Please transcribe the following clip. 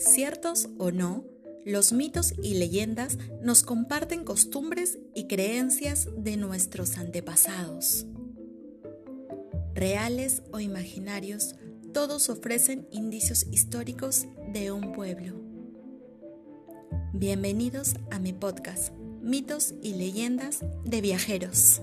Ciertos o no, los mitos y leyendas nos comparten costumbres y creencias de nuestros antepasados. Reales o imaginarios, todos ofrecen indicios históricos de un pueblo. Bienvenidos a mi podcast, Mitos y Leyendas de Viajeros.